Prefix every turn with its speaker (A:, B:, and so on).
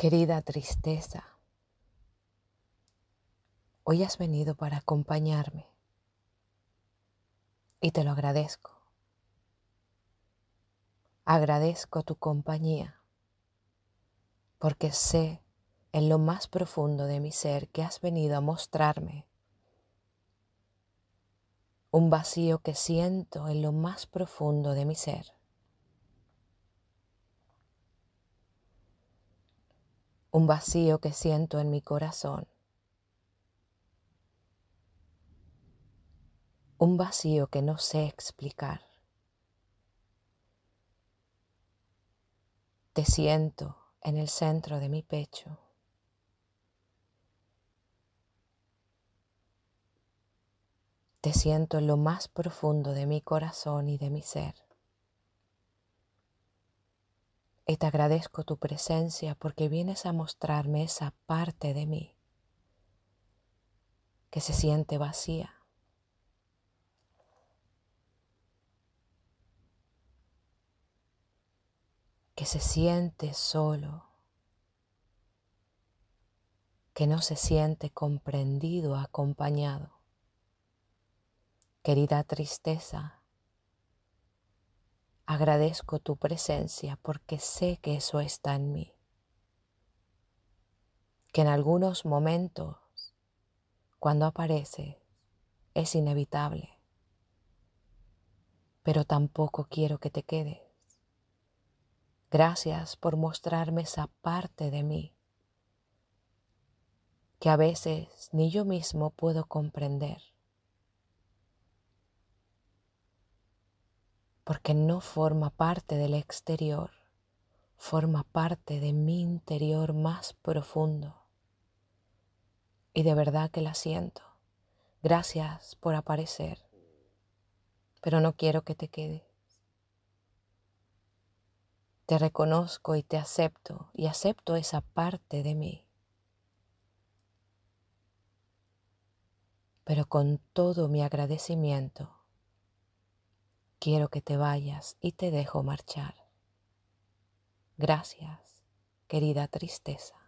A: Querida tristeza, hoy has venido para acompañarme y te lo agradezco. Agradezco tu compañía porque sé en lo más profundo de mi ser que has venido a mostrarme un vacío que siento en lo más profundo de mi ser. Un vacío que siento en mi corazón. Un vacío que no sé explicar. Te siento en el centro de mi pecho. Te siento en lo más profundo de mi corazón y de mi ser. Y te agradezco tu presencia porque vienes a mostrarme esa parte de mí que se siente vacía. que se siente solo, que no se siente comprendido, acompañado. Querida tristeza, agradezco tu presencia porque sé que eso está en mí. Que en algunos momentos, cuando aparece, es inevitable. Pero tampoco quiero que te quedes. Gracias por mostrarme esa parte de mí que a veces ni yo mismo puedo comprender. Porque no forma parte del exterior, forma parte de mi interior más profundo. Y de verdad que la siento. Gracias por aparecer, pero no quiero que te quedes. Te reconozco y te acepto y acepto esa parte de mí. Pero con todo mi agradecimiento quiero que te vayas y te dejo marchar. Gracias, querida tristeza.